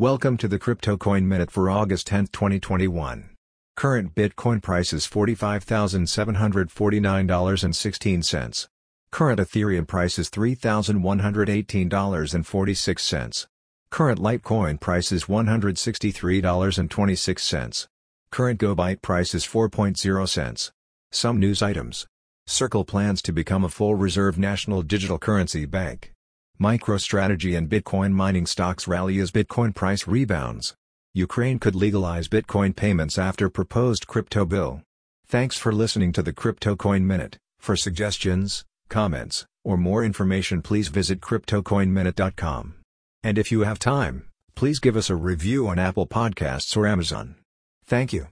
Welcome to the Crypto Coin Minute for August 10, 2021. Current Bitcoin price is $45,749.16. Current Ethereum price is $3,118.46. Current Litecoin price is $163.26. Current GoByte price is 4.0 cents. Some news items. Circle plans to become a full reserve national digital currency bank. MicroStrategy and Bitcoin mining stocks rally as Bitcoin price rebounds. Ukraine could legalize Bitcoin payments after proposed crypto bill. Thanks for listening to the Crypto Coin Minute. For suggestions, comments, or more information please visit cryptocoinminute.com. And if you have time, please give us a review on Apple Podcasts or Amazon. Thank you.